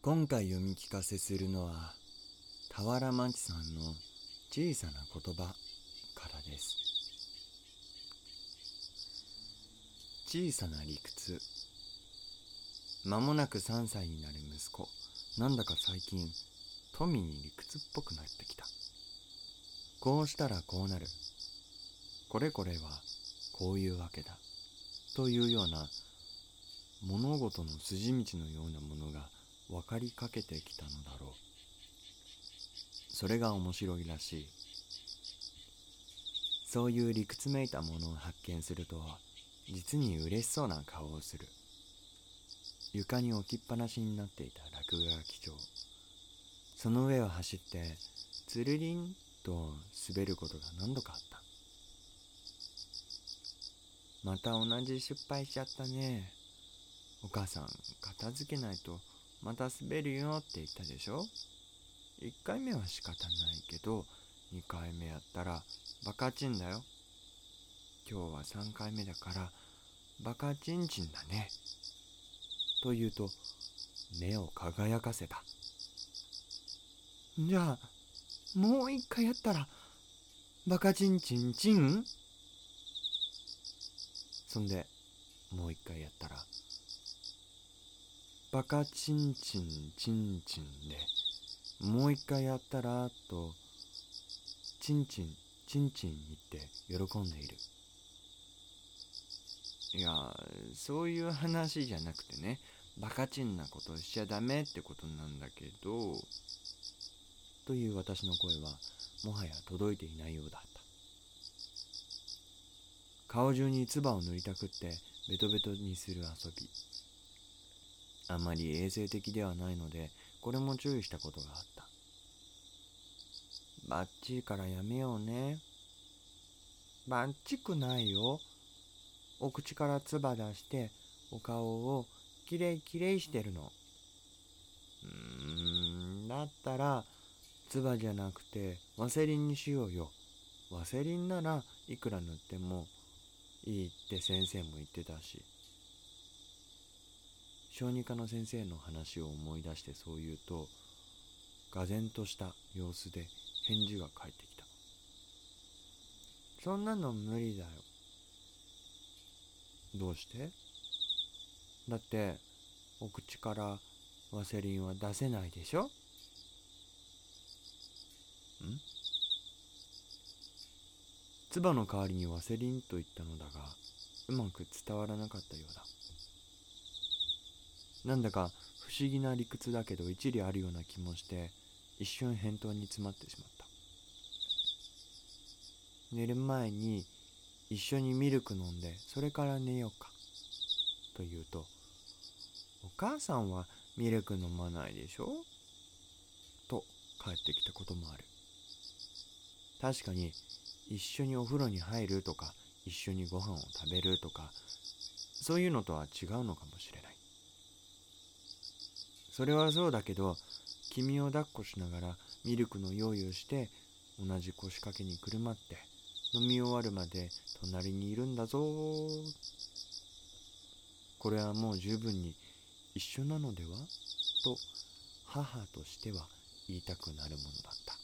今回読み聞かせするのは俵真紀さんの小さな言葉からです。小さな理屈。間もなく3歳になる息子。なんだか最近富に理屈っぽくなってきた。こうしたらこうなる。これこれはこういうわけだ。というような物事の筋道のようなものが分かりかけてきたのだろう。それが面白いらしい。そういう理屈めいたものを発見すると実に嬉しそうな顔をする。床に置きっぱなしになっていた落書き帳。その上を走ってつるりんと滑ることが何度かあった。また同じ失敗しちゃったね。お母さん片付けないとまた滑るよって言ったでしょ？1回目は仕方ないけど2回目やったらバカチンだよ。今日は3回目だからバカチンチンだね。と言うと目を輝かせた。じゃあもう一回やったらバカチンチンチンそんでもう一回やったらバカチンチンチンチンでもう一回やったらとチンチンチンチン言って喜んでいる。いやそういう話じゃなくてねバカチンなことしちゃダメってことなんだけどという私の声はもはや届いていないようだった。顔中に唾を塗りたくってベトベトにする遊びあまり衛生的ではないのでこれも注意したことがあった。バッチリからやめようね。バッチくないよ。お口から唾出してお顔をきれいきれいしてるの。うーんだったら唾じゃなくてワセリンにしようよ。ワセリンならいくら塗ってもいいって先生も言ってたし。小児科の先生の話を思い出してそう言うとがぜんとした様子で返事が返ってきた。そんなの無理だよ。どうして？だってお口からワセリンは出せないでしょ？ん？唾の代わりにワセリンと言ったのだがうまく伝わらなかったようだなんだか不思議な理屈だけど一理あるような気もして一瞬返答に詰まってしまった。寝る前に一緒にミルク飲んでそれから寝ようか。と言うとお母さんはミルク飲まないでしょ？と帰ってきたこともある。確かに一緒にお風呂に入るとか一緒にご飯を食べるとかそういうのとは違うのかもしれない。それはそうだけど君を抱っこしながらミルクの用意をして同じ腰掛けにくるまって飲み終わるまで隣にいるんだぞ。これはもう十分に一緒なのでは？と母としては言いたくなるものだった。